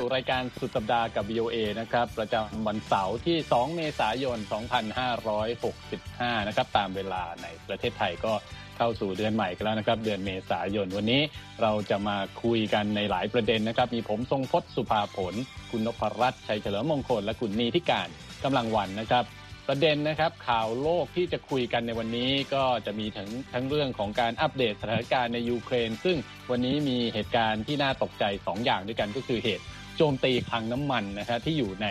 สู่รายการสุดสัปดาห์กับ VOA นะครับ ประจำวันเสาร์ที่ 2 เมษายน 2565 นะครับ ตามเวลาในประเทศไทยก็เข้าสู่เดือนใหม่กันแล้วนะครับ เดือนเมษายน วันนี้เราจะมาคุยกันในหลายประเด็นนะครับ มีผมทรงพจน์สุภาผล คุณนพรัตน์ชัยเฉลิมมงคล และคุณนีทิการกำลังวันนะครับประเด็นนะครับข่าวโลกที่จะคุยกันในวันนี้ก็จะมีทั้งทั้งเรื่องของการอัปเดตสถานการณ์ในยูเครน ซึ่งวันนี้มีเหตุการณ์ที่น่าตกใจ 2 อย่างด้วยกันก็คือเหตุ โจมตีคลังน้ำมันนะครับที่อยู่ใน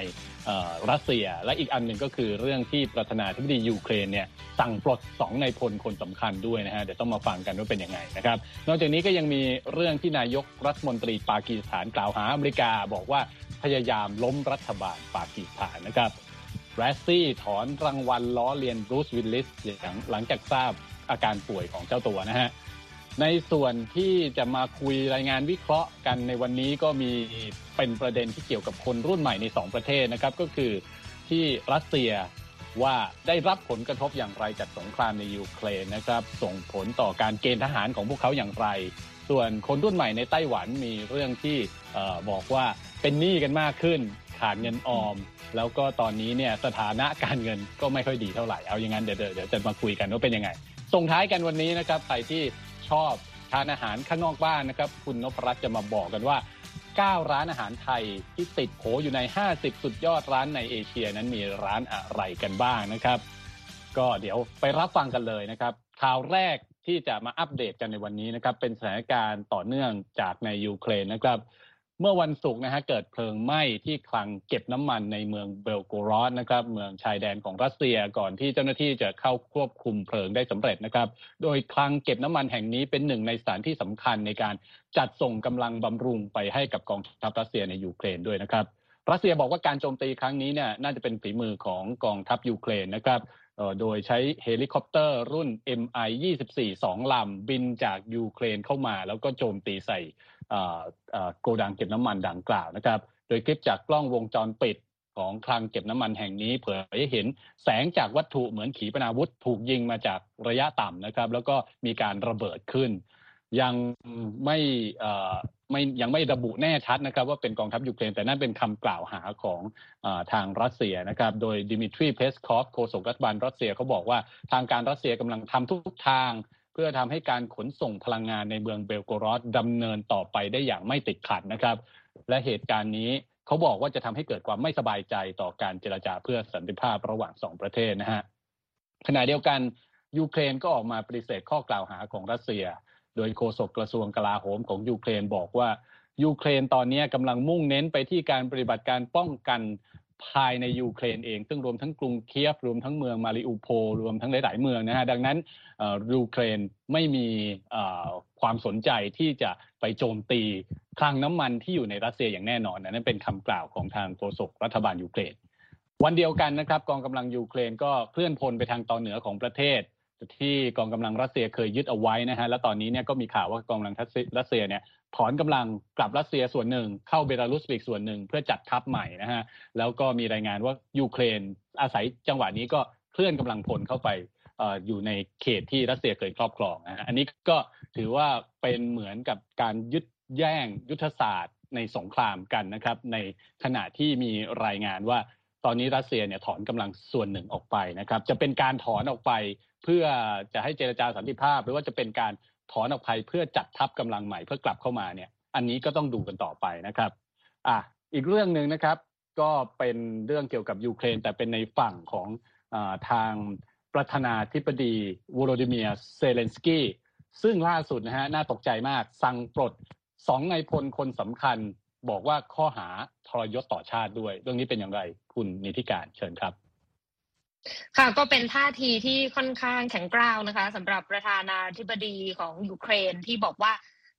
รัสเซีย และอีกอันหนึ่งก็คือเรื่องที่ประธานาธิบดียูเครนเนี่ยสั่งปลด 2 นายพลคนสำคัญด้วยนะฮะเดี๋ยวต้องมาฟังกันว่าเป็นยังไงนะครับ นอกจากนี้ก็ยังมีเรื่องที่นายกรัฐมนตรีปากีสถานกล่าวหาอเมริกาบอกว่าพยายามล้มรัฐบาลปากีสถานนะครับแรสซี่ถอนรางวัลล้อเลียนบรูซวิลลิสหลังจากทราบอาการป่วยของเจ้าตัวนะฮะ ในส่วนที่จะมาคุยรายงานวิเคราะห์กันในวันนี้ก็มีเป็นประเด็นที่เกี่ยวกับคนรุ่นใหม่ใน 2 ประเทศนะครับ ก็คือที่รัสเซียว่าได้รับผลกระทบอย่างไรจากสงครามในยูเครนนะครับ ส่งผลต่อการเกณฑ์ทหารของพวกเขาอย่างไร ส่วนคนรุ่นใหม่ในไต้หวันมีเรื่องที่บอกว่าเป็นหนี้กันมากขึ้น ขาดเงินออม แล้วก็ตอนนี้เนี่ยสถานะการเงินก็ไม่ค่อยดีเท่าไหร่เอาอย่างนั้นเดี๋ยวเดี๋ยวจะมาคุยกันว่าเป็นยังไงส่งท้ายกันวันนี้นะครับใครที่ ชอบทานอาหารข้างนอกบ้านนะครับ คุณนพรัตน์จะมาบอกกันว่า 9 ร้านอาหารไทยที่ติดโผอยู่ใน 50 สุดยอดร้านในเอเชียนั้นมีร้านอะไรกันบ้างนะครับ ก็เดี๋ยวไปรับฟังกันเลยนะครับข่าวแรกที่จะมาอัปเดตกันในวันนี้นะครับ เป็นสถานการณ์ต่อเนื่องจากในยูเครนนะครับ เมื่อวันศุกร์นะฮะเกิดเพลิงไหม้ที่คลังเก็บน้ำมันในเมืองเบลโกรอดนะครับ เมืองชายแดนของรัสเซียก่อนที่เจ้าหน้าที่จะเข้าควบคุมเพลิงได้สำเร็จนะครับ โดยคลังเก็บน้ำมันแห่งนี้เป็นหนึ่งในสถานที่สำคัญในการจัดส่งกำลังบำรุงไปให้กับกองทัพรัสเซียในยูเครนด้วยนะครับรัสเซียบอกว่าการโจมตีครั้งนี้เนี่ยน่าจะเป็นฝีมือของกองทัพยูเครนนะครับ โดยใช้เฮลิคอปเตอร์รุ่น MI-24 2ลำบินจากยูเครนเข้ามา แล้วก็โจมตีใส่โกดังเก็บน้ำมันดังกล่าวนะครับ โดยคลิปจากกล้องวงจรปิดของคลังเก็บน้ำมันแห่งนี้เผยให้เห็นแสงจากวัตถุเหมือนขีปนาวุธถูกยิงมาจากระยะต่ำนะครับ แล้วก็มีการระเบิดขึ้น ยังไม่ ไม่ยังไม่ระบุแน่ชัดนะครับ ว่าเป็นกองทัพยูเครนแต่นั่นเป็นคำกล่าวหาของอทางรัสเซียนะครับ โดยดิมิทรีเพสคอฟโฆษกรัฐบาลรัสเซียเขาบอกว่าทางการรัสเซียกำลังทำทุกทาง เพื่อทำให้การขนส่งพลังงานในเมืองเบลโกรอดดำเนินต่อไปได้อย่างไม่ติดขัดนะครับ และเหตุการณ์นี้เขาบอกว่าจะทำให้เกิดความไม่สบายใจต่อการเจรจาเพื่อสันติภาพระหว่างสองประเทศนะฮะขณะเดียวกันยูเครนก็ออกมาปฏิเสธข้อกล่าวหาของรัสเซีย โดยโฆษกกระทรวงกลาโหมของยูเครนบอกว่ายูเครนตอนนี้กำลังมุ่งเน้นไปที่การปฏิบัติการป้องกันภายในยูเครนเอง ซึ่งรวมทั้งกรุงเคียฟรวมทั้งเมืองมาริอูโพลรวมทั้งหลาย ๆ เมืองนะฮะ ดังนั้นยูเครนไม่มีความสนใจที่จะไปโจมตีคลังน้ำมันที่อยู่ในรัสเซียอย่างแน่นอนนั่นเป็นคำกล่าวของทางโฆษกรัฐบาลยูเครน วันเดียวกันนะครับ กองกำลังยูเครนก็เคลื่อนพลไปทางตอนเหนือของประเทศ ที่กองกำลังรัสเซียเคยยึดเอาไว้นะฮะและตอนนี้เนี่ยก็มีข่าวว่ากองกำลังรัสเซียเนี่ยถอนกำลังกลับรัสเซียส่วนหนึ่ง เข้าเบลารุสอีกส่วนหนึ่งเพื่อจัดทัพใหม่นะฮะแล้วก็มีรายงานว่ายูเครนอาศัยจังหวะนี้ก็เคลื่อนกำลังพลเข้าไปอยู่ในเขตที่รัสเซียเคยครอบครองนะฮะอันนี้ก็ถือว่าเป็นเหมือนกับการยึดแย่งยุทธศาสตร์ในสงครามกันนะครับ ในขณะที่มีรายงานว่าตอนนี้รัสเซียเนี่ยถอนกำลังส่วนหนึ่งออกไปนะครับ จะเป็นการถอนออกไป เพื่อจะให้เจรจาสันติภาพ หรือว่าจะเป็นการถอนออกไปเพื่อจัดทัพกำลังใหม่เพื่อกลับเข้ามาเนี่ย อันนี้ก็ต้องดูกันต่อไปนะครับอะอีกเรื่องหนึ่งนะครับ ก็เป็นเรื่องเกี่ยวกับยูเครน แต่เป็นในฝั่งของอทางประธานาธิบดีวโลดิเมียร์เซเลนสกี้ซึ่งล่าสุดนะฮะน่าตกใจมากสั่งปลดสองนายพลคนสำคัญบอกว่าข้อหาทรยศต่อชาติด้วย เรื่องนี้เป็นอย่างไร คุณนิติการเชิญครับ ค่ะก็เป็นท่าทีที่ค่อนข้างแข็งกร้าวนะคะสำหรับประธานาธิบดีของยูเครนที่บอกว่า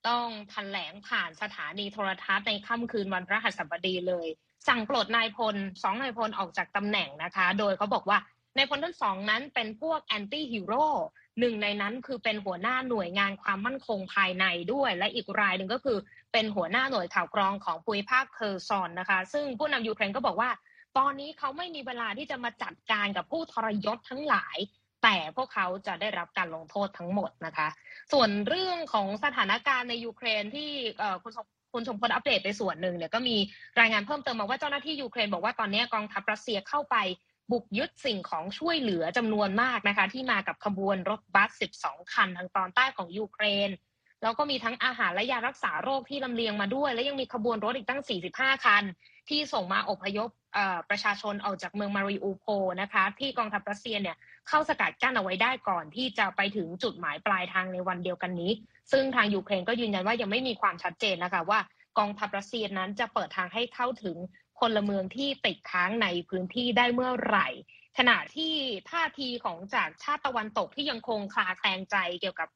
ต้องแถลงผ่านสถานีโทรทัศน์ในค่ำคืนวันพฤหัสบดีเลย สั่งปลดนายพลสองนายพลออกจากตำแหน่งนะคะ โดยเขาบอกว่านายพลทั้งสองนั้นเป็นพวก anti-hero หนึ่งในนั้นคือเป็นหัวหน้าหน่วยงานความมั่นคงภายในด้วย และอีกรายหนึ่งก็คือเป็นหัวหน้าหน่วยข่าวกรองของภูมิภาคเคอร์ซอนนะคะ ซึ่งผู้นำยูเครนก็บอกว่า ตอนนี้เขาไม่มีเวลาที่จะมาจัดการกับผู้ทรยศทั้งหลาย แต่พวกเขาจะได้รับการลงโทษทั้งหมดนะคะ ส่วนเรื่องของสถานการณ์ในยูเครนที่คุณคุณชมพลอัปเดตไปส่วนหนึ่งเนี่ยก็มีรายงานเพิ่มเติมมาว่าเจ้าหน้าที่ยูเครนบอกว่าตอนนี้กองทัพรัสเซียเข้าไปบุกยึดสิ่งของช่วยเหลือจำนวนมากนะคะ ที่มากับขบวนรถบัส 12 คันทางตอนใต้ของยูเครน แล้วก็มีทั้งอาหารและยารักษาโรคที่ลำเลียงมาด้วย และยังมีขบวนรถอีกตั้ง 45 คัน ที่ส่งมาอพยพ ประชาชนออกจากเมืองมาริอูโพลนะคะที่กองทัพรัสเซียเนี่ยเข้าสกัดกั้นเอาไว้ได้ก่อนที่จะไปถึงจุดหมายปลายทางในวันเดียวกันนี้ ซึ่งทางยูเครนก็ยืนยันว่ายังไม่มีความชัดเจนนะคะว่ากองทัพรัสเซียนั้นจะเปิดทางให้เข้าถึงพลเมืองที่ติดค้างในพื้นที่ได้เมื่อไหร่ ขณะที่ท่าทีของจากชาติตะวันตกที่ยังคงคลาแคลงใจเกี่ยวกับ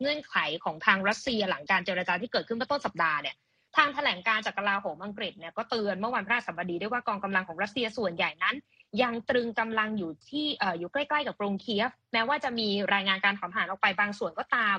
เงื่อนไขของทางรัสเซียหลังการเจรจาที่เกิดขึ้นเมื่อต้นสัปดาห์เนี่ย ทางแถลงการจากกลาโหมอังกฤษเนี่ยก็เตือนเมื่อวันพฤหัสบดีด้วยว่ากองกำลังของรัสเซียส่วนใหญ่นั้น ยังตรึงกำลังอยู่ที่อยู่ใกล้ๆกับกรุงเคียฟ แม้ว่าจะมีรายงานการถอนทหานออกไปบางส่วนก็ตาม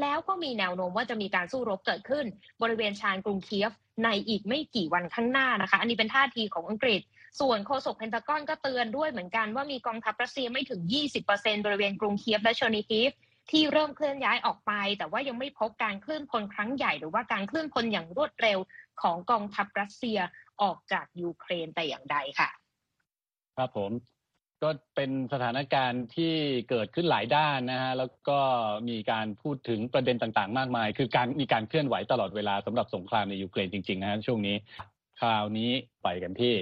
แล้วก็มีแนวโน้มว่าจะมีการสู้รบเกิดขึ้น บริเวณชานกรุงเคียฟ ในอีกไม่กี่วันข้างหน้านะคะ อันนี้เป็นท่าทีของอังกฤษ ส่วนโฆษกเพนทากอนก็เตือนด้วยเหมือนกันว่ามีกองทัพรัสเซียไม่ถึง 20%บริเวณกรุงเคียฟและเชอร์นิคีฟ ที่เริ่มเคลื่อนย้ายออกไป แต่ว่ายังไม่พบการเคลื่อนพลครั้งใหญ่ หรือว่าการเคลื่อนพลอย่างรวดเร็วของกองทัพรัสเซียออกจากยูเครนแต่อย่างใดค่ะ ครับผมก็เป็นสถานการณ์ที่เกิดขึ้นหลายด้านนะฮะแล้วก็มีการพูดถึงประเด็นต่างๆ มากมาย คือการมีการเคลื่อนไหวตลอดเวลาสำหรับสงครามในยูเครนจริงๆนะฮะช่วงนี้คราวนี้ไปกันที่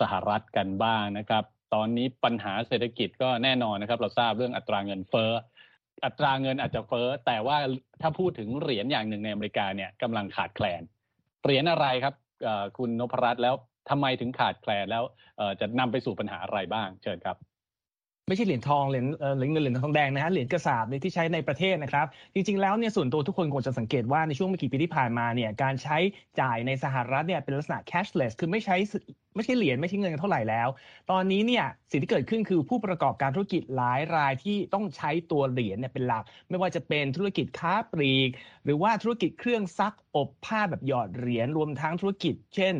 สหรัฐกันบ้างนะครับ ตอนนี้ปัญหาเศรษฐกิจก็แน่นอนนะครับ เราทราบเรื่องอัตราเงินเฟ้อ อัตราเงินอาจจะเฟ้อแต่ว่าถ้าพูดถึงเหรียญอย่างหนึ่งในอเมริกาเนี่ยกำลังขาดแคลนเหรียญอะไรครับคุณนพรัตน์แล้วทำไมถึงขาดแคลนแล้วจะนำไปสู่ปัญหาอะไรบ้าง เชิญครับไม่ใช่เหรียญทองเหรียญเหรียญเงินเหรียญทองแดงนะฮะเหรียญกระสาบที่ใช้ในประเทศนะครับจริงๆแล้วเนี่ยส่วนตัวทุกคนคงจะสังเกตว่าในช่วงไม่กี่ปีที่ผ่านมาเนี่ยการใช้จ่ายในสหรัฐเนี่ยเป็นลักษณะ cashless คือไม่ใช้ ไม่ใช่เหรียญไม่ใช่เงินเท่าไหร่แล้ว ตอนนี้เนี่ยสิ่งที่เกิดขึ้นคือผู้ประกอบการธุรกิจหลายรายที่ต้องใช้ตัวเหรียญเนี่ยเป็นหลัก ไม่ว่าจะเป็นธุรกิจค้าปลีก หรือว่าธุรกิจเครื่องซักอบผ้าแบบหยอดเหรียญรวมทั้งธุรกิจ เช่น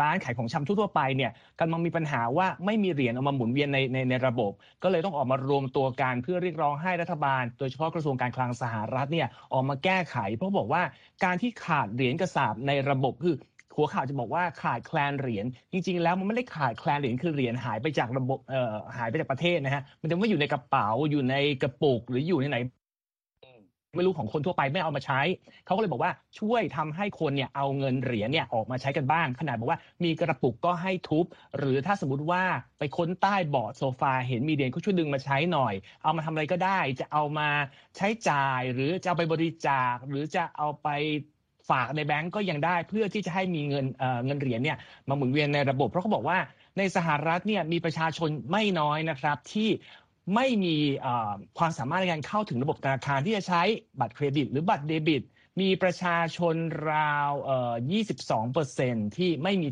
ร้านขายของชำทั่วไปเนี่ยกำลังมีปัญหาว่าไม่มีเหรียญเอามาหมุนเวียนในในในระบบ ก็เลยต้องออกมารวมตัวกันเพื่อเรียกร้องให้รัฐบาล โดยเฉพาะกระทรวงการคลังสหรัฐเนี่ยออกมาแก้ไข เพราะบอกว่าการที่ขาดเหรียญกระสาบในระบบคือ หัวข่าวจะบอกว่าขาดแคลนเหรียญจริง ๆ แล้วมันไม่ได้ขาดแคลนเหรียญคือเหรียญหายไปจากระบบเอ่อหายไปจากประเทศนะฮะมันจะไม่อยู่ในกระเป๋าอยู่ในกระปุกหรืออยู่ในไหนไม่รู้ของคนทั่วไปไม่เอามาใช้ เขาก็เลยบอกว่าช่วยทำให้คนเนี่ยเอาเงินเหรียญเนี่ยออกมาใช้กันบ้าง ขนาดบอกว่ามีกระปุกก็ให้ทุบ หรือถ้าสมมติว่าไปค้นใต้เบาะโซฟาเห็นมีเหรียญก็ช่วยดึงมาใช้หน่อย เอามาทำอะไรก็ได้ จะเอามาใช้จ่าย หรือจะเอาไปบริจาค หรือจะเอาไป ฝากในแบงก์ก็ยังได้เพื่อที่จะให้มีเงินเงินเหรียญเนี่ยมาหมุนเวียนในระบบ เพราะเขาบอกว่าในสหรัฐเนี่ยมีประชาชนไม่น้อยนะครับที่ไม่มีความสามารถในการเข้าถึงระบบธนาคารที่จะใช้บัตรเครดิต หรือบัตรเดบิต มีประชาชนราว 22%ที่ไม่มี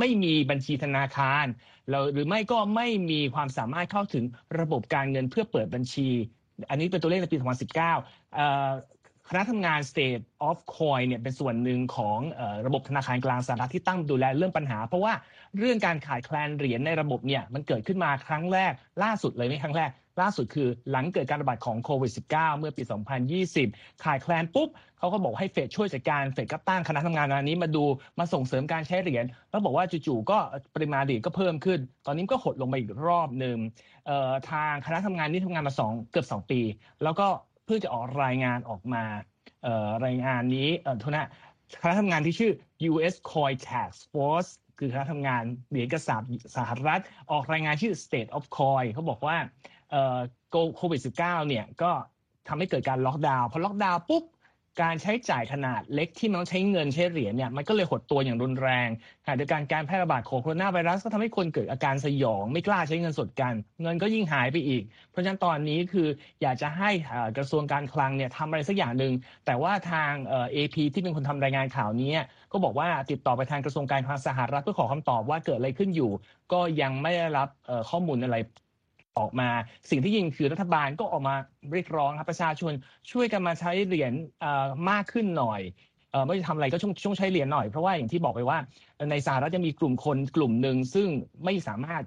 ไม่มีบัญชีธนาคารหรือไม่ก็ไม่มีความสามารถเข้าถึงระบบการเงินเพื่อเปิดบัญชี อันนี้เป็นตัวเลขในปี 2019 คณะทำงาน State of Coin เนี่ยเป็นส่วนหนึ่งของระบบธนาคารกลางสหรัฐที่ตั้งดูแลเรื่องปัญหา เพราะว่าเรื่องการขาดแคลนเหรียญในระบบเนี่ยมันเกิดขึ้นมาครั้งแรกล่าสุดเลยไม่ครั้งแรก ล่าสุดคือหลังเกิดการระบาดของโควิด -19 เมื่อปี 2020 ขาดแคลนปุ๊บเขาก็บอกให้เฟดช่วยจัดการเฟดก็ตั้งคณะทำงานอันนี้มาดูมาส่งเสริมการใช้เหรียญแล้วบอกว่าจู่ๆก็ปริมาณเหรียญก็เพิ่มขึ้น ตอนนี้ก็หดลงไปอีกรอบหนึ่งทางคณะทำงานนี้ทำงานมาสองเกือบ2 ปี แล้วก็ เพื่อจะออกรายงานออกมารายงานนี้โทษนะคณะทำงานที่ชื่อ U.S. Coin Tax Force คือคณะทำงานเหรียญกระสาบสหรัฐ ออกรายงานชื่อ State of Coin เขาบอกว่าโควิด -19 เนี่ยก็ทำให้เกิดการล็อกดาวน์พอล็อกดาวน์ปุ๊บ การใช้จ่ายขนาดเล็กที่มันต้องใช้เงินใช้เหรียญเนี่ยมันก็เลยหดตัวอย่างรุนแรงขณะเดียวกันการแพร่ระบาดของโคโรนาไวรัสก็ทำให้คนเกิดอาการสยอง ไม่กล้าใช้เงินสดกัน เงินก็ยิ่งหายไปอีก เพราะฉะนั้นตอนนี้คืออยากจะให้กระทรวงการคลังเนี่ยทำอะไรสักอย่างหนึ่งแต่ว่าทางเอพีที่เป็นคนทำรายงานข่าวนี้ก็บอกว่าติดต่อไปทางกระทรวงการคลังสหรัฐเพื่อขอคำตอบว่าเกิดอะไรขึ้นอยู่ ก็ยังไม่ได้รับข้อมูลอะไร ออกมา สิ่งที่ยิงคือรัฐบาลก็ออกมาเรียกร้องครับประชาชนช่วยกันมาใช้เหรียญมากขึ้นหน่อยไม่จะทำอะไรก็ช่วงช่วงใช้เหรียญหน่อยเพราะว่าอย่างที่บอกไปว่า ในสหรัฐจะมีกลุ่มคนกลุ่มหนึ่งซึ่งไม่สามารถ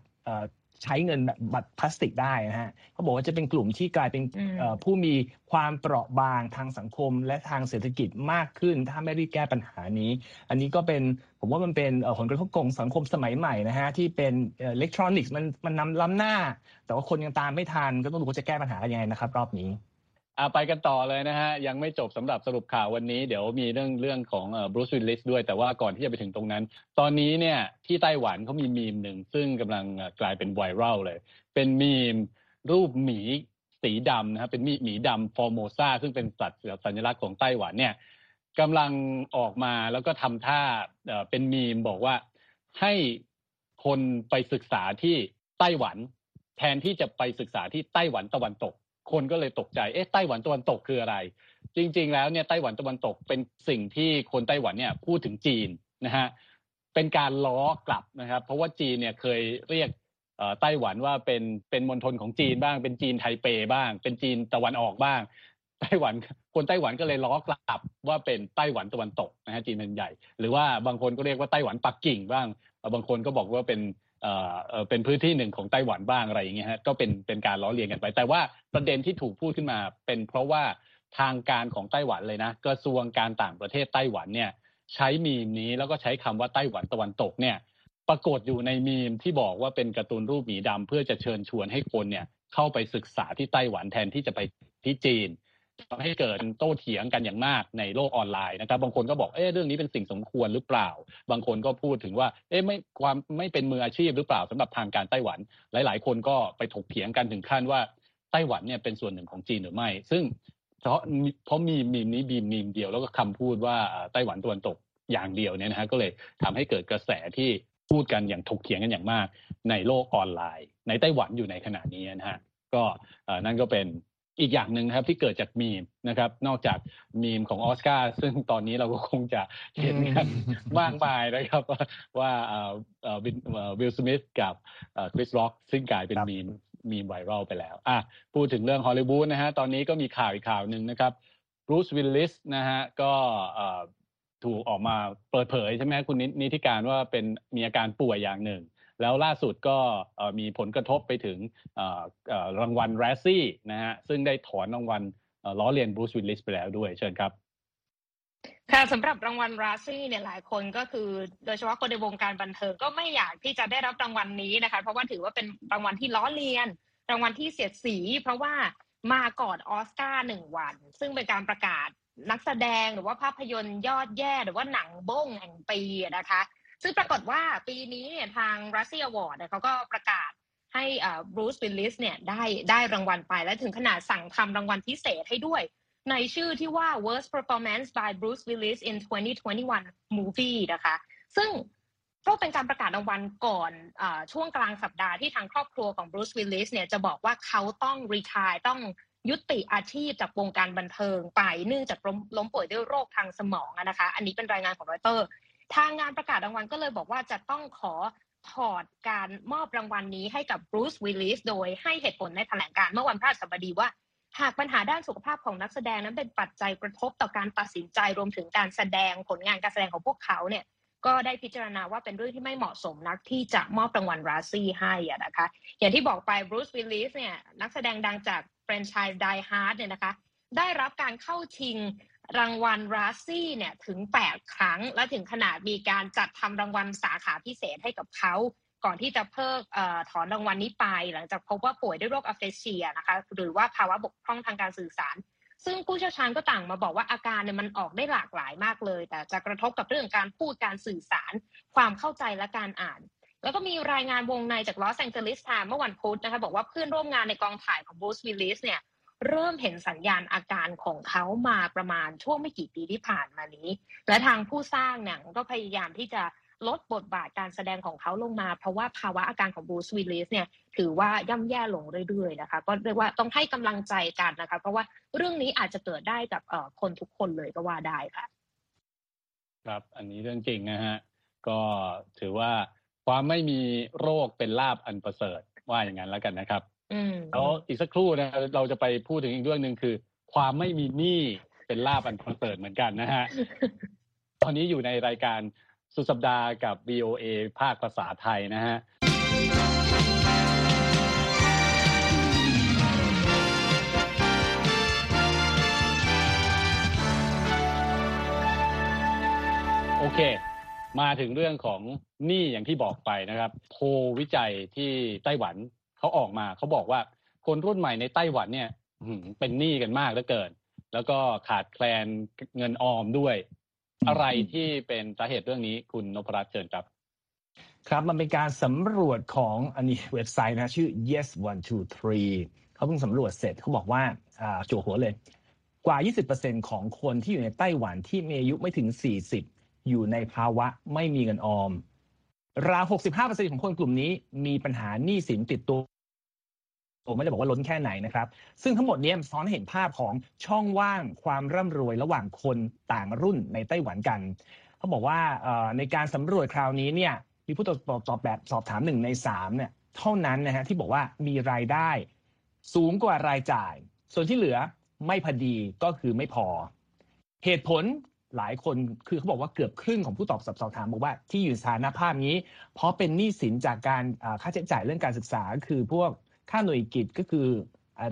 ใช้เงินแบบบัตรพลาสติกได้นะฮะเขาบอกว่าจะเป็นกลุ่มที่กลายเป็นผู้มีความเปราะบางทางสังคมและทางเศรษฐกิจมากขึ้น ถ้าไม่รีบแก้ปัญหานี้ อันนี้ก็เป็นผมว่ามันเป็นผลกระทบของสังคมสมัยใหม่นะฮะที่เป็นอิเล็กทรอนิกส์มันมันนำล้ำหน้า แต่ว่าคนยังตามไม่ทันก็ต้องดูว่าจะแก้ปัญหายังไงนะครับ รอบนี้ อาไปกันต่อเลยนะฮะ ยังไม่จบสำหรับสรุปข่าววันนี้ เดี๋ยวมีเรื่องเรื่องของบรูซวิลลิสด้วย แต่ว่าก่อนที่จะไปถึงตรงนั้น ตอนนี้เนี่ยที่ไต้หวันเขามีมีมหนึ่ง ซึ่งกำลังกลายเป็นไวรัลเลย เป็นมีมรูปหมีสีดำนะครับเป็นมีหมีดำฟอร์โมซาซึ่งเป็นสัตว์สัญลักษณ์ของไต้หวันเนี่ยกำลังออกมาแล้วก็ทำท่าเป็นมีมบอกว่าให้คนไปศึกษาที่ไต้หวัน แทนที่จะไปศึกษาที่ไต้หวันตะวันตก คนก็เลยตกใจ เอ๊ะไต้หวันตะวันตกคืออะไร จริง ๆ แล้วเนี่ยไต้หวันตะวันตกเป็นสิ่งที่คนไต้หวันเนี่ยพูดถึงจีนนะฮะเป็นการล้อกลับนะครับ เพราะว่าจีนเนี่ยเคยเรียกไต้หวันว่าเป็นเป็นมณฑลของจีนบ้าง เป็นจีนไทเปบ้าง เป็นจีนตะวันออกบ้าง ไต้หวันคนไต้หวันก็เลยล้อกลับว่าเป็นไต้หวันตะวันตกนะฮะจีนเป็นใหญ่ หรือว่าบางคนก็เรียกว่าไต้หวันปักกิ่งบ้าง บางคนก็บอกว่าเป็น เป็นพื้นที่หนึ่งของไต้หวันบ้างอะไรอย่างเงี้ยฮะก็เป็นเป็นการล้อเลียนกันไป แต่ว่าประเด็นที่ถูกพูดขึ้นมา เป็นเพราะว่าทางการของไต้หวันเลยนะกระทรวงการต่างประเทศไต้หวันเนี่ยใช้มีมนี้แล้วก็ใช้คำว่าไต้หวันตะวันตกเนี่ยปรากฏอยู่ในมีมที่บอกว่าเป็นการ์ตูนรูปหมีดำเพื่อจะเชิญชวนให้คนเนี่ยเข้าไปศึกษาที่ไต้หวันแทนที่จะไปที่จีน ทำให้เกิดโต้เถียงกันอย่างมากในโลกออนไลน์นะครับ บางคนก็บอกเอ๊ะเรื่องนี้เป็นสิ่งสมควรหรือเปล่า บางคนก็พูดถึงว่าเอ๊ะไม่ความไม่เป็นมืออาชีพหรือเปล่าสำหรับทางการไต้หวัน หลาย ๆ คนก็ไปถกเถียงกันถึงขั้นว่าไต้หวันเนี่ยเป็นส่วนหนึ่งของจีนหรือไม่ ซึ่งเพราะเพราะมีมีมนี้บีมมีมเดียวแล้วก็คำพูดว่าไต้หวันตะวันตกอย่างเดียวเนี่ยนะฮะก็เลยทำให้เกิดกระแสที่พูดกันอย่างถกเถียงกันอย่างมากในโลกออนไลน์ ในไต้หวันอยู่ในขณะนี้นะฮะก็นั่นก็เป็น อีกอย่างหนึ่งนะครับที่เกิดจากมีมนะครับ นอกจากมีมของออสการ์ซึ่งตอนนี้เราก็คงจะเห็นกันมากมายนะครับ ว่าวิลสมิธกับคริสร็อกซึ่งกลายเป็นมีมมีมไวรัลไปแล้วอะพูดถึงเรื่องฮอลลีวูดนะฮะตอนนี้ก็มีข่าวอีกข่าวหนึ่งนะครับบรูซวิลลิสนะฮะก็ถูกออกมาเปิดเผยใช่ไหมคุณนิติการว่าเป็นมีอาการป่วยอย่างหนึ่ง แล้วล่าสุดก็มีผลกระทบไปถึงรางวัล Razzie นะฮะซึ่งได้ถอนรางวัลล้อเลียนบรูซวิลลิสไปแล้วด้วยเชิญครับค่ะสำหรับรางวัล Razzie เนี่ยหลายคนก็คือ โดยเฉพาะคนในวงการบันเทิงก็ไม่อยากที่จะได้รับรางวัลนี้นะคะ เพราะว่าถือว่าเป็นรางวัลที่ล้อเลียน รางวัลที่เสียดสี เพราะว่ามาก่อนออสการ์หนึ่งวัน ซึ่งเป็นการประกาศนักแสดงหรือว่าภาพยนตร์ยอดแย่ หรือว่าหนังบ้งแห่งปีนะคะ ซึ่งปรากฏว่าปีนี้เนี่ยทาง Razzie Awards เขาก็ประกาศให้บรูซวิลลิสเนี่ยได้ได้รางวัลไปและถึงขนาดสั่งทำรางวัลพิเศษให้ด้วย ในชื่อที่ว่า worst performance by Bruce Willis in 2021 movie นะคะ ซึ่งก็เป็นการประกาศรางวัลก่อนอช่วงกลางสัปดาห์ที่ทางครอบครัวของบรูซวิลลิสเนี่ยจะบอกว่าเขาต้อง retire ต้องยุติอาชีพจากวงการบันเทิงไปเนื่องจากล้มป่วยด้วยโรคทางสมองนะคะ อันี้เป็นรายงานของรอยเตอร์ ทางงานประกาศรางวัลก็เลยบอกว่าจะต้องขอถอดการมอบรางวัลนนี้ให้กับบรูซวิลลิสโดยให้เหตุผลในแถลงการณ์เมื่อวันพฤหัสบดีว่า หากปัญหาด้านสุขภาพของนักแสดงนั้นเป็นปัจจัยกระทบต่อการตัดสินใจรวมถึงการแสดงผลงานการแสดงของพวกเขาเนี่ยก็ได้พิจารณาว่าเป็นเรื่องที่ไม่เหมาะสมนักที่จะมอบรางวัล Razzie ให้อะนะคะ อย่างที่บอกไปบรูซวิลลิสเนี่ยนักแสดงดังจากแฟรนไชส์ Die Hard เนี่ยนะคะ ได้รับการเข้าชิง รางวัล Razzie เนี่ยถึง 8 ครั้ง และถึงขนาดมีการจัดทำรางวัลสาขาพิเศษให้กับเขาก่อนที่จะเพิกถอนรางวัลนี้ไป หลังจากพบว่าป่วยด้วยโรค aphasia นะคะหรือว่าภาวะบกพร่องทางการสื่อสาร ซึ่งผู้เชี่ยวชาญก็ต่างมาบอกว่าอาการเนี่ยมันออกได้หลากหลายมากเลย แต่จะกระทบกับเรื่องการพูดการสื่อสาร ความเข้าใจและการอ่าน แล้วก็มีรายงานวงในจากลอสแองเจลิสไทม์เมื่อวันพุธนะคะบอกว่าเพื่อนร่วมงานในกองถ่ายของบรูซวิลลิสเนี่ย เริ่มเห็นสัญญาณอาการของเขามาประมาณช่วงไม่กี่ปีที่ผ่านมานี้ และทางผู้สร้างหนังก็พยายามที่จะลดบทบาทการแสดงของเขาลงมา เพราะว่าภาวะอาการของบูสวิลลิสเนี่ยถือว่าย่ำแย่ลงเรื่อยๆนะคะ ก็เรียกว่าต้องให้กำลังใจกันนะคะ เพราะว่าเรื่องนี้อาจจะเกิดได้กับคนทุกคนเลยก็ว่าได้ค่ะ ครับอันนี้เรื่องจริงนะฮะ ก็ถือว่าความไม่มีโรคเป็นลาบอันประเสริฐว่าอย่างนั้นแล้วกันนะครับ แล้วอีกสักครู่นะเราจะไปพูดถึงอีกเรื่องหนึ่งคือ ความไม่มีหนี้เป็นลาบอันประเสริฐเหมือนกันนะฮะตอนนี้อยู่ในรายการสุดสัปดาห์กับ B O A ภาคภาษาไทยนะฮะโอเค มาถึงเรื่องของหนี้อย่างที่บอกไปนะครับ โพวิจัยที่ไต้หวัน เขาออกมาเขาบอกว่าคนรุ่นใหม่ในไต้หวันเนี่ยเป็นหนี้กันมากเหลือเกิน แล้วก็ขาดแคลนเงินออมด้วย อะไรที่เป็นสาเหตุเรื่องนี้คุณนพรัตน์เชิญครับ ครับมันเป็นการสำรวจของอันนี้เว็บไซต์นะชื่อ yes one two three เขาเพิ่งสำรวจเสร็จเขาบอกว่าอ่าจั่วหัวเลย กว่า 20%ของคนที่อยู่ในไต้หวันที่มีอายุไม่ถึง 40 อยู่ในภาวะไม่มีเงินออม ราว 65%ของคนกลุ่มนี้มีปัญหาหนี้สินติดตัวผมไม่ได้บอกว่าล้นแค่ไหนนะครับ ซึ่งทั้งหมดนี้ซ้อนให้เห็นภาพของช่องว่างความร่ำรวยระหว่างคนต่างรุ่นในไต้หวันกัน เขาบอกว่าในการสำรวจคราวนี้เนี่ยมีผู้ตอบตอบแบบสอบถามหนึ่งในสามเนี่ยเท่านั้นนะฮะที่บอกว่ามีรายได้สูงกว่ารายจ่าย ส่วนที่เหลือไม่พอดีก็คือไม่พอ เหตุผล หลายคนคือเขาบอกว่าเกือบครึ่งของผู้ตอบสอบถามบอกว่าที่อยู่สถานภาพนี้ เพราะเป็นหนี้สินจากการค่าใช้จ่ายเรื่องการศึกษา คือพวกค่าหน่วยกิจก็คือ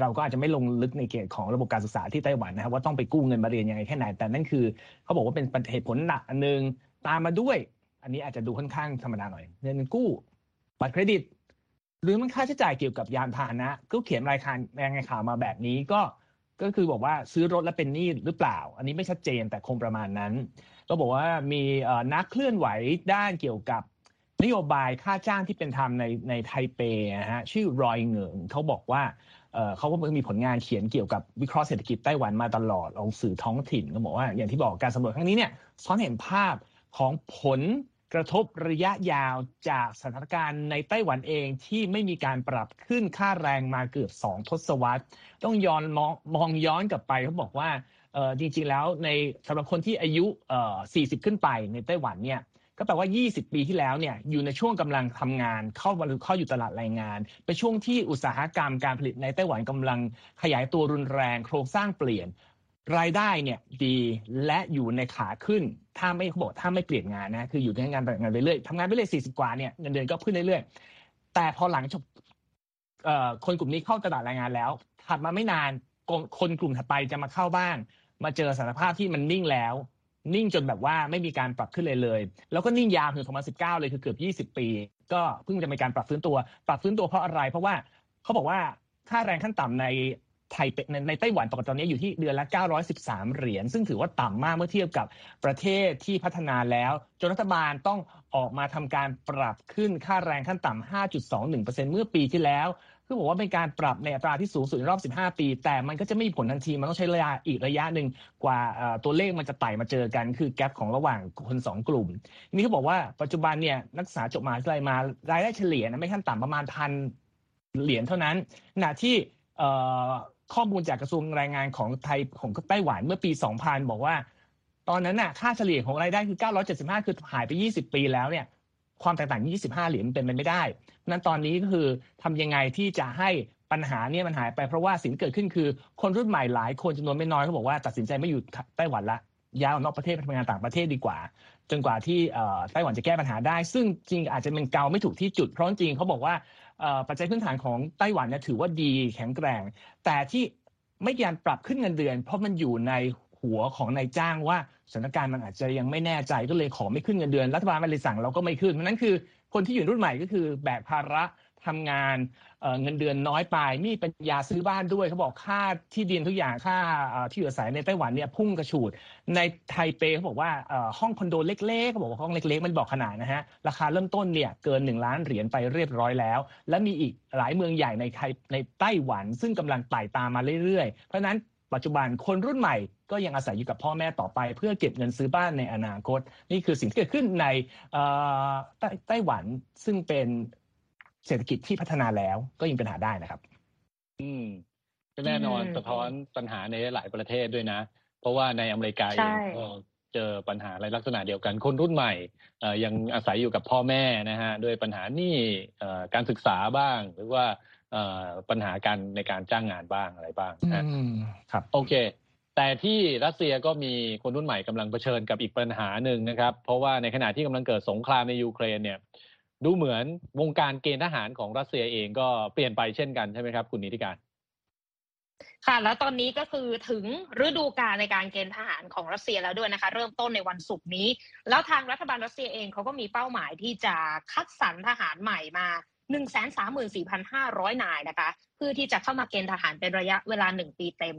เราก็อาจจะไม่ลงลึกในเกณฑ์ของระบบการศึกษาที่ไต้หวันนะครับว่าต้องไปกู้เงินมาเรียนยังไงแค่ไหนแต่นั่นคือเขาบอกว่าเป็นเหตุผลหนักอันนึงตามมาด้วย อันนี้อาจจะดูค่อนข้างธรรมดาหน่อยเงินกู้บัตรเครดิต หรือมันค่าใช้จ่ายเกี่ยวกับยานพาหนะก็เขียนรายการแรงานข่าวมาแบบนี้ก็ ก็คือบอกว่าซื้อรถแล้วเป็นหนี้หรือเปล่า อันนี้ไม่ชัดเจนแต่คงประมาณนั้น ก็บอกว่ามีนักเคลื่อนไหวด้านเกี่ยวกับนโยบายค่าจ้างที่เป็นธรรมในในไทเปนะฮะชื่อรอยเหงิงเขาบอกว่าเขาก็มีผลงานเขียนเกี่ยวกับวิเคราะห์เศรษฐกิจไต้หวันมาตลอดองสื่อท้องถิ่นก็บอกว่าอย่างที่บอกการสำรวจครั้งนี้เนี่ยซ้อนเห็นภาพของผล กระทบระยะยาวจากสถานการณ์ในไต้หวันเองที่ไม่มีการปรับขึ้นค่าแรงมาเกือบ2ทศวรรษ ต้องย้อนมองมองย้อนกลับไปเขาบอกว่าจริงๆแล้วในสำหรับคนที่อายุ 40 ขึ้นไปในไต้หวันเนี่ยก็แปลว่า 20 ปีที่แล้วเนี่ยอยู่ในช่วงกำลังทำงานเข้าวันเข้าอยู่ตลาดแรงงาน เป็นช่วงที่อุตสาหกรรมการผลิตในไต้หวันกำลังขยายตัวรุนแรง โครงสร้างเปลี่ยน รายได้เนี่ยดีและอยู่ในขาขึ้น ถ้าไม่เขาบอกถ้าไม่เปลี่ยนงานนะคืออยู่ในงานงานไปเรื่อยทำงานไปเรื่อย40กว่าเนี่ยเงินเดือนก็ขึ้นเรื่อยๆแต่พอหลังจบคนกลุ่มนี้เข้าตลาดแรงงานแล้วถัดมาไม่นานคนกลุ่มถัดไปจะมาเข้าบ้าง มาเจอสถานภาพที่มันนิ่งแล้ว นิ่งจนแบบว่าไม่มีการปรับขึ้นเลยเลย แล้วก็นิ่งยาวถึง2019 เลยคือเกือบ 20 ปี ก็เพิ่งจะมีการปรับฟื้นตัว ปรับฟื้นตัวเพราะอะไร เพราะว่าเขาบอกว่าค่าแรงขั้นต่ำใน ไทยในในไต้หวันปกติตอนนี้อยู่ที่เดือนละ 913 เหรียญ ซึ่งถือว่าต่ำมากเมื่อเทียบกับประเทศที่พัฒนาแล้ว จนรัฐบาลต้องออกมาทำการปรับขึ้นค่าแรงขั้นต่ำ 5.21%เมื่อปีที่แล้วคือบอกว่าเป็นการปรับในอัตราที่สูงสุดในรอบ 15 ปี แต่มันก็จะไม่มีผลทันที มันต้องใช้ระยะอีกระยะหนึ่งกว่าตัวเลขมันจะไต่มาเจอกัน คือแกลบของระหว่างคน 2 กลุ่ม นี่เขาบอกว่าปัจจุบันเนี่ยนักศึกษาจบมหาวิทยาลัยมารายได้เฉลี่ยนะไม่ขั้นต่ำประมาณพันเหรียญเท่านั้นขณะที่ ข้อมูลจากกระทรวงแรงงานของไทยของไต้หวันเมื่อปี 2000 บอกว่า ตอนนั้นน่ะค่าเฉลี่ยของรายได้คือ 975 คือหายไป 20 ปีแล้วเนี่ยความแตกต่าง 25 เหรียญเป็นไปไม่ได้นั้นตอนนี้ก็คือทำยังไงที่จะให้ปัญหาเนี่ยมันหายไปเพราะว่าสิ่งเกิดขึ้นคือ คนรุ่นใหม่หลายคนจำนวนไม่น้อยเขาบอกว่าตัดสินใจไม่อยู่ไต้หวันละย้ายออกนอกประเทศไปทำงานต่างประเทศดีกว่า จนกว่าที่ไต้หวันจะแก้ปัญหาได้ ซึ่งจริงอาจจะเป็นเกาไม่ถูกที่จุด เพราะจริงเขาบอกว่าปัจจัยพื้นฐานของไต้หวันเนี่ยถือว่าดีแข็งแกร่ง แต่ที่ไม่การปรับขึ้นเงินเดือน เพราะมันอยู่ในหัวของนายจ้างว่าสถานการณ์มันอาจจะยังไม่แน่ใจก็เลยขอไม่ขึ้นเงินเดือนรัฐบาลมาเลยสั่งเราก็ไม่ขึ้นเพราะนั้นคือคนที่อยู่รุ่นใหม่ก็คือแบกภาระ ทำงานเงินเดือนน้อยไปมีปัญญาซื้อบ้านด้วยเขาบอกค่าที่ดินทุกอย่างค่าที่อยู่อาศัยในไต้หวันเนี่ยพุ่งกระฉูด ในไทเปเขาบอกว่าห้องคอนโดเล็กๆเขาบอกว่าห้องเล็กๆ มันบอกขนาดนะฮะ ราคาเริ่มต้นเนี่ยเกิน 1 ล้านเหรียญไปเรียบร้อยแล้ว และมีอีกหลายเมืองใหญ่ในไทยในไต้หวัน ซึ่งกำลังไต่ตามมาเรื่อยๆ เพราะนั้นปัจจุบันคนรุ่นใหม่ก็ยังอาศัยอยู่กับพ่อแม่ต่อไปเพื่อเก็บเงินซื้อบ้านในอนาคต นี่คือสิ่งที่เกิดขึ้นในไต้หวันซึ่งเป็น เศรษฐกิจที่พัฒนาแล้วก็ยังเป็นหาได้นะครับ อืมก็แน่นอนสะท้อนปัญหาในหลายประเทศด้วยนะ เพราะว่าในอเมริกาเองก็เจอปัญหาอะไรลักษณะเดียวกัน คนรุ่นใหม่ยังอาศัยอยู่กับพ่อแม่นะฮะด้วยปัญหานี่การศึกษาบ้าง หรือว่าปัญหาการในการจ้างงานบ้างอะไรบ้างนะครับ โอเค แต่ที่รัสเซียก็มีคนรุ่นใหม่กำลังเผชิญกับอีกปัญหาหนึ่งนะครับ เพราะว่าในขณะที่กำลังเกิดสงครามในยูเครนเนี่ย ดูเหมือนวงการเกณฑ์ทหารของรัสเซียเองก็เปลี่ยนไปเช่นกันใช่ไหมครับ คุณนิติการ ค่ะ แล้วตอนนี้ก็คือถึงฤดูกาลในการเกณฑ์ทหารของรัสเซียแล้วด้วยนะคะ เริ่มต้นในวันศุกร์นี้ แล้วทางรัฐบาลรัสเซียเองเขาก็มีเป้าหมายที่จะคัดสรรทหารใหม่มา134,500 นายนะคะ เพื่อที่จะเข้ามาเกณฑ์ทหารเป็นระยะเวลาหนึ่งปีเต็ม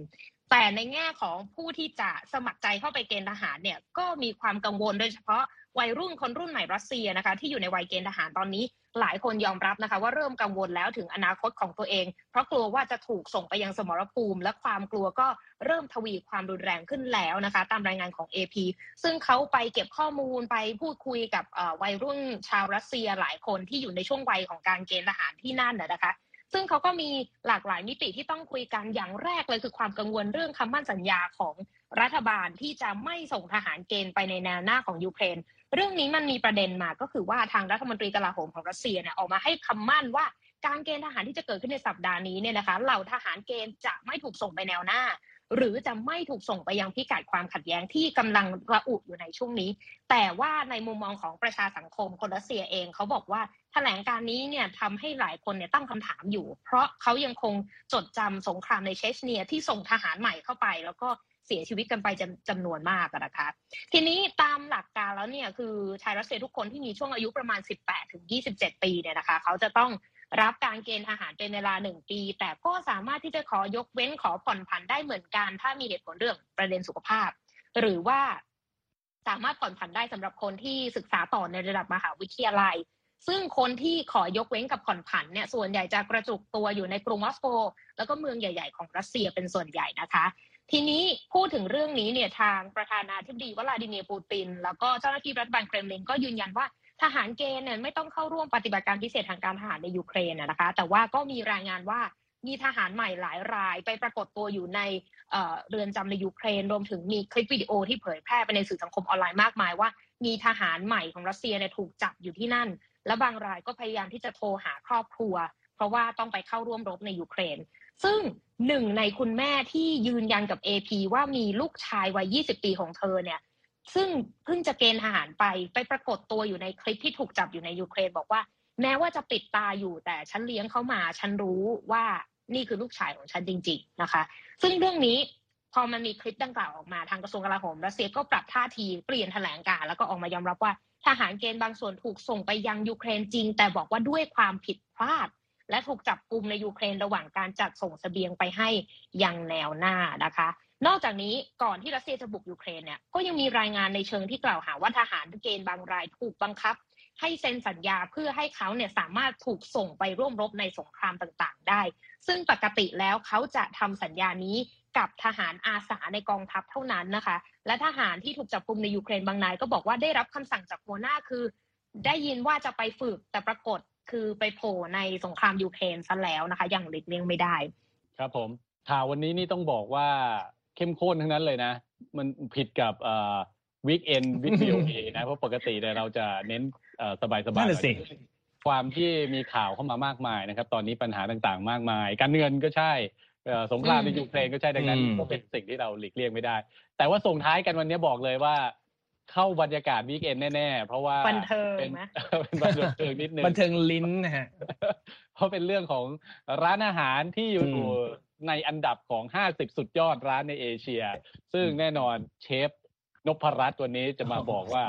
แต่ในแง่ของผู้ที่จะสมัครใจเข้าไปเกณฑ์ทหารเนี่ยก็มีความกังวลโดยเฉพาะ วัยรุ่นคนรุ่นใหม่รัสเซียนะคะที่อยู่ในวัยเกณฑ์ทหารตอนนี้ หลายคนยอมรับนะคะ ว่าเริ่มกังวลแล้วถึงอนาคตของตัวเอง เพราะกลัวว่าจะถูกส่งไปยังสมรภูมิ และความกลัวก็เริ่มทวีความรุนแรงขึ้นแล้วนะคะ ตามรายงานของ AP ซึ่งเขาไปเก็บข้อมูลไปพูดคุยกับวัยรุ่นชาวรัสเซียหลายคนที่อยู่ในช่วงวัยของการเกณฑ์ทหารที่นั่นนะคะซึ่งเขาก็มีหลากหลายมิติที่ต้องคุยกันอย่างแรกเลยคือความกังวลเรื่องคำมั่นสัญญาของรัฐบาลที่จะไม่ส่งทหารเกณฑ์ไปในแนวหน้าของยูเครน เรื่องนี้มันมีประเด็นมาก็คือว่าทางรัฐมนตรีกลาโหมของรัสเซียเนี่ยออกมาให้คำมั่นว่าการเกณฑ์ทหารที่จะเกิดขึ้นในสัปดาห์นี้เนี่ยนะคะเหล่าทหารเกณฑ์จะไม่ถูกส่งไปแนวหน้า หรือจะไม่ถูกส่งไปยังพิกัดความขัดแย้งที่กำลังระอุอยู่ในช่วงนี้ แต่ว่าในมุมมองของประชาสังคมคนรัสเซียเองเขาบอกว่าแถลงการนี้เนี่ยทำให้หลายคนเนี่ยตั้งคำถามอยู่ เพราะเขายังคงจดจำสงครามในเชชเนียที่ส่งทหารใหม่เข้าไป แล้วก็ เสียชีวิตกันไปจำจำนวนมากนะคะ ทีนี้ตามหลักการแล้วเนี่ยคือชายรัสเซียทุกคนที่มีช่วงอายุประมาณ 18 ถึง 27 ปีเนี่ยนะคะ เขาจะต้องรับการเกณฑ์ทหารเป็นเวลาหนึ่งปี แต่ก็สามารถที่จะขอยกเว้นขอผ่อนผันได้เหมือนกัน ถ้ามีเหตุผลเรื่องประเด็นสุขภาพ หรือว่าสามารถผ่อนผันได้สำหรับคนที่ศึกษาต่อในระดับมหาวิทยาลัย ซึ่งคนที่ขอยกเว้นกับผ่อนผันเนี่ยส่วนใหญ่จะกระจุกตัวอยู่ในกรุงมอสโก แล้วก็เมืองใหญ่ ๆ ของรัสเซียเป็นส่วนใหญ่นะคะ ทีนี้พูดถึงเรื่องนี้เนี่ยทางประธานาธิบดีวลาดิเมียร์ปูติน แล้วก็เจ้าหน้าที่รัฐบาลเครมลินก็ยืนยันว่าทหารเกณฑ์เนี่ยไม่ต้องเข้าร่วมปฏิบัติการพิเศษทางการทหารในยูเครนนะคะ แต่ว่าก็มีรายงานว่ามีทหารใหม่หลายรายไปปรากฏตัวอยู่ในเรือนจำในยูเครน รวมถึงมีคลิปวิดีโอที่เผยแพร่ไปในสื่อสังคมออนไลน์มากมายว่า มีทหารใหม่ของรัสเซียเนี่ยถูกจับอยู่ที่นั่น และบางรายก็พยายามที่จะโทรหาครอบครัว เพราะว่าต้องไปเข้าร่วมรบในยูเครน ซึ่งหนึ่งในคุณแม่ที่ยืนยันกับ AP ว่ามีลูกชายวัย 20 ปีของเธอเนี่ย ซึ่งเพิ่งจะเกณฑ์ทหารไปไปปรากฏตัวอยู่ในคลิปที่ถูกจับอยู่ในยูเครนบอกว่า แม้ว่าจะปิดตาอยู่แต่ฉันเลี้ยงเขามาฉันรู้ว่านี่คือลูกชายของฉันจริง ๆนะคะ ซึ่งเรื่องนี้พอมันมีคลิปดังกล่าวออกมาทางกระทรวงกลาโหมรัสเซียก็ปรับท่าทีเปลี่ยนแถลงการแล้วก็ออกมายอมรับว่าทหารเกณฑ์บางส่วนถูกส่งไปยังยูเครนจริง แต่บอกว่าด้วยความผิดพลาด และถูกจับกลุ่มในยูเครนระหว่างการจัดส่งสเสบียงไปให้ยังแนวหน้านะคะ นอกจากนี้ก่อนที่รัสเซียจะบุกยูเครนเนี่ยก็ยังมีรายงานในเชิงที่กล่าวหาว่าทหารเกณฑ์บางรายถูกบังคับ ให้เซ็นสัญญาเพื่อให้เขาเนี่ยสามารถถูกส่งไปร่วมรบในสงครามต่างๆ ได้ ซึ่งปกติแล้วเขาจะทำสัญญานี้กับทหารอาสาในกองทัพเท่านั้นนะคะ และทหารที่ถูกจับกลุ่มในยูเครนบางนายก็บอกว่าได้รับคำสั่งจากหัวหน้าคือ ได้ยินว่าจะไปฝึกแต่ปรากฏคือไปโผล่ในสงครามยูเครนซะแล้วนะคะ อย่างหลีกเลี่ยงไม่ได้ ครับผมข่าววันนี้นี่ต้องบอกว่าเข้มข้นทั้งนั้นเลยนะ มันผิดกับเอ่อ weekend VOA นะ เพราะปกติเนี่ยเราจะเน้นสบายสบายความที่มีข่าวเข้ามามากมายนะครับ ตอนนี้ปัญหาต่างๆ มากมาย การเงินก็ใช่สงครามในยูเครนก็ใช่ดังนั้นก็เป็นสิ่งที่เราหลีกเลี่ยงไม่ได้ แต่ว่าส่งท้ายกันวันนี้บอกเลยว่า เข้าบรรยากาศ weekend แน่ๆ เพราะว่าบันเทิงไหมเป็นบันเทิงนิดนึงบันเทิงลิ้นนะฮะเพราะเป็นเรื่องของร้านอาหารที่อยู่ในอันดับของห้าสิบสุดยอดร้านในเอเชีย ซึ่งแน่นอนเชฟนพรัตน์ตัวนี้จะมาบอกว่า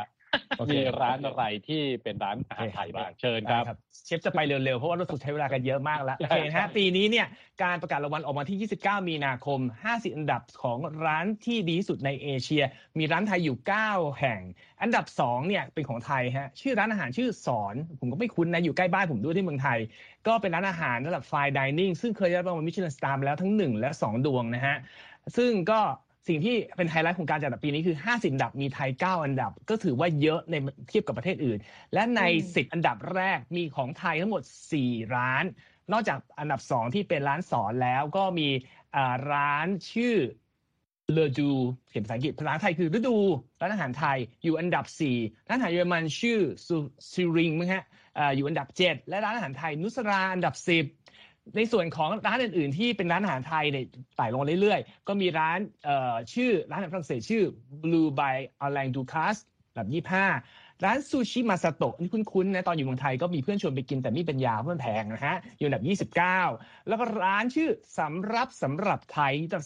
มีร้านอะไรที่เป็นร้านอาหารไทยบ้างเชิญครับ เชฟจะไปเร็วๆ เพราะว่าเราสุดใช้เวลากันเยอะมากแล้วโอเคฮะปีนี้เนี่ยการประกาศรางวัลออกมาที่ 29 มีนาคม 50 อันดับของร้านที่ดีที่สุดในเอเชีย มีร้านไทยอยู่ 9 แห่ง อันดับ 2 เนี่ยเป็นของไทยฮะชื่อร้านอาหารชื่อสอน ผมก็ไม่คุ้นนะ อยู่ใกล้บ้านผมด้วยที่เมืองไทย ก็เป็นร้านอาหารระดับไฟดิเนิ่งซึ่งเคยได้รางวัลมิชลินสตาร์มาแล้วทั้ง 1 และ 2 ดวงนะฮะซึ่งก็ สิ่งที่เป็นไฮไลท์ของการจัดปีนี้คือ 50 อันดับมีไทย 9 อันดับ ก็ถือว่าเยอะในเทียบกับประเทศอื่น และใน 10 อันดับแรกมีของไทยทั้งหมด 4 ร้าน นอกจากอันดับ 2 ที่เป็นร้านสอนแล้วก็มีร้านชื่อเลอดูเขียนภาษาอังกฤษภาษาไทยคือฤดูร้านอาหารไทยอยู่อันดับ 4 ร้านอาหารเยอรมันชื่อSühring มั้งฮะอยู่อันดับ 7 และร้านอาหารไทยนุสราอันดับ 10 ในส่วนของร้านอื่นๆ ที่เป็นร้านอาหารไทยเนี่ยไต่ลงเรื่อยๆ ก็มีร้านชื่อร้านอาหารฝรั่งเศสชื่อ Blue by Alain Ducasse แบบ25ร้านซูชิมาซาโตะนี่คุ้นๆนะตอนอยู่เมืองไทยก็มีเพื่อนชวนไปกินแต่ไม่เป็นยาเพราะมันแพงนะฮะ อยู่อันดับ 29 แล้วก็ร้านชื่อสำรับสำหรับไทยอันดับ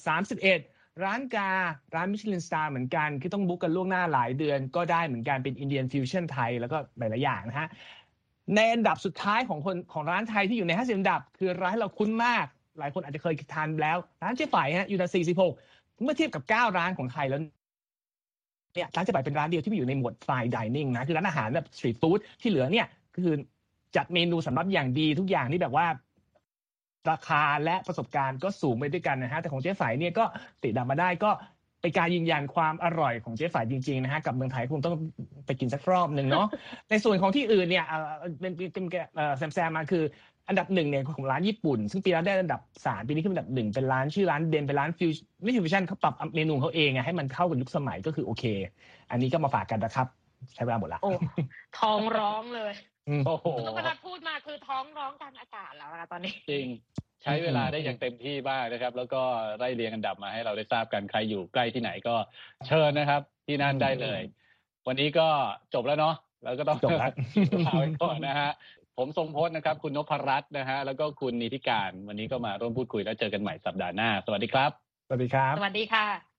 31 ร้าน Gaa ร้าน Michelin star เหมือนกัน คือต้อง book กันล่วงหน้าหลายเดือนก็ได้เหมือนกันเป็น Indian fusion ไทย แล้วก็หลายๆอย่างนะฮะ ในอันดับสุดท้ายของคนของร้านไทยที่อยู่ใน 50 อันดับ คือร้านที่เราคุ้นมาก หลายคนอาจจะเคยทานแล้ว ร้านเจ๊ฝ่ายฮะอยู่อันดับ46 เมื่อเทียบกับ 9 ร้านของไทยแล้วเนี่ยร้านเจ๊ฝ่ายเป็นร้านเดียวที่มีอยู่ในหมวด fine dining นะคือร้านอาหารแบบสตรีทฟู้ดที่เหลือเนี่ยคือจัดเมนูสำหรับอย่างดีทุกอย่างที่แบบว่าราคาและประสบการณ์ก็สูงไปด้วยกันนะฮะ แต่ของเจ๊ฝ่ายเนี่ยก็ติดดับมาได้ก็ เป็นการยืนยันความอร่อยของเจ๊ฝ่ายจริงๆนะฮะกับเมืองไทยคงต้องไปกินสักรอบหนึ่งเนาะในส่วนของที่อื่นเนี่ยเอ่อเป็นเป็นเอ่อแซมแซมมาคือ อันดับหนึ่งเนี่ยของร้านญี่ปุ่น ซึ่งปีแล้วได้อันดับสามปีนี้ขึ้นเป็นอันดับหนึ่งเป็นร้านชื่อร้านเดนเป็นร้านฟิวไม่ฟิวชั่นเขาปรับเมนูของเขาเองอะให้มันเข้ากับยุคสมัยก็คือโอเค อันนี้ก็มาฝากกันนะครับใช้เวลาหมดละโอ้ ท้องร้องเลยอืมโอ้โหคุณนพรัตน์พูดมาคือท้องร้องกลางอากาศแล้วนะคะตอนนี้ จริง ใช้เวลาได้อย่างเต็มที่บ้างนะครับ แล้วก็ไล่เรียงอันดับมาให้เราได้ทราบกันใครอยู่ใกล้ที่ไหนก็เชิญนะครับ ที่นั่นได้เลย วันนี้ก็จบแล้วเนาะแล้วก็ต้องจบแล้วลาไปก่อนนะฮะผมทรงพจน์นะครับ คุณนพรัตน์นะฮะแล้วก็คุณนิติการ วันนี้ก็มาร่วมพูดคุยแล้วเจอกันใหม่สัปดาห์หน้า สวัสดีครับ สวัสดีครับ สวัสดีค่ะ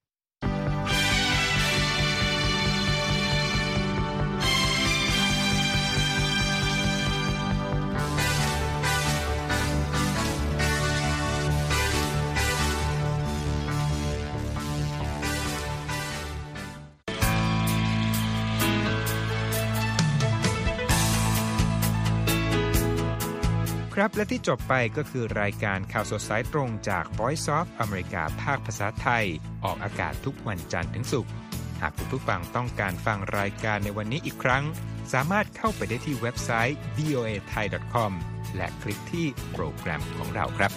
ครับ และที่จบไปก็คือรายการข่าวสดสายตรงจาก Voice of อเมริกาภาคภาษาไทย ออกอากาศทุกวันจันทร์ถึงศุกร์หากคุณผู้ฟังต้องการฟังรายการในวันนี้อีกครั้ง สามารถเข้าไปได้ที่เว็บไซต์ voa thai com และคลิกที่โปรแกรมของเราครับ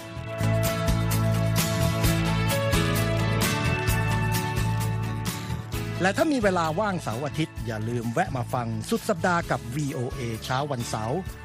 และถ้ามีเวลาว่างเสาร์อาทิตย์ อย่าลืมแวะมาฟังสุดสัปดาห์กับ VOA เช้าวันเสาร์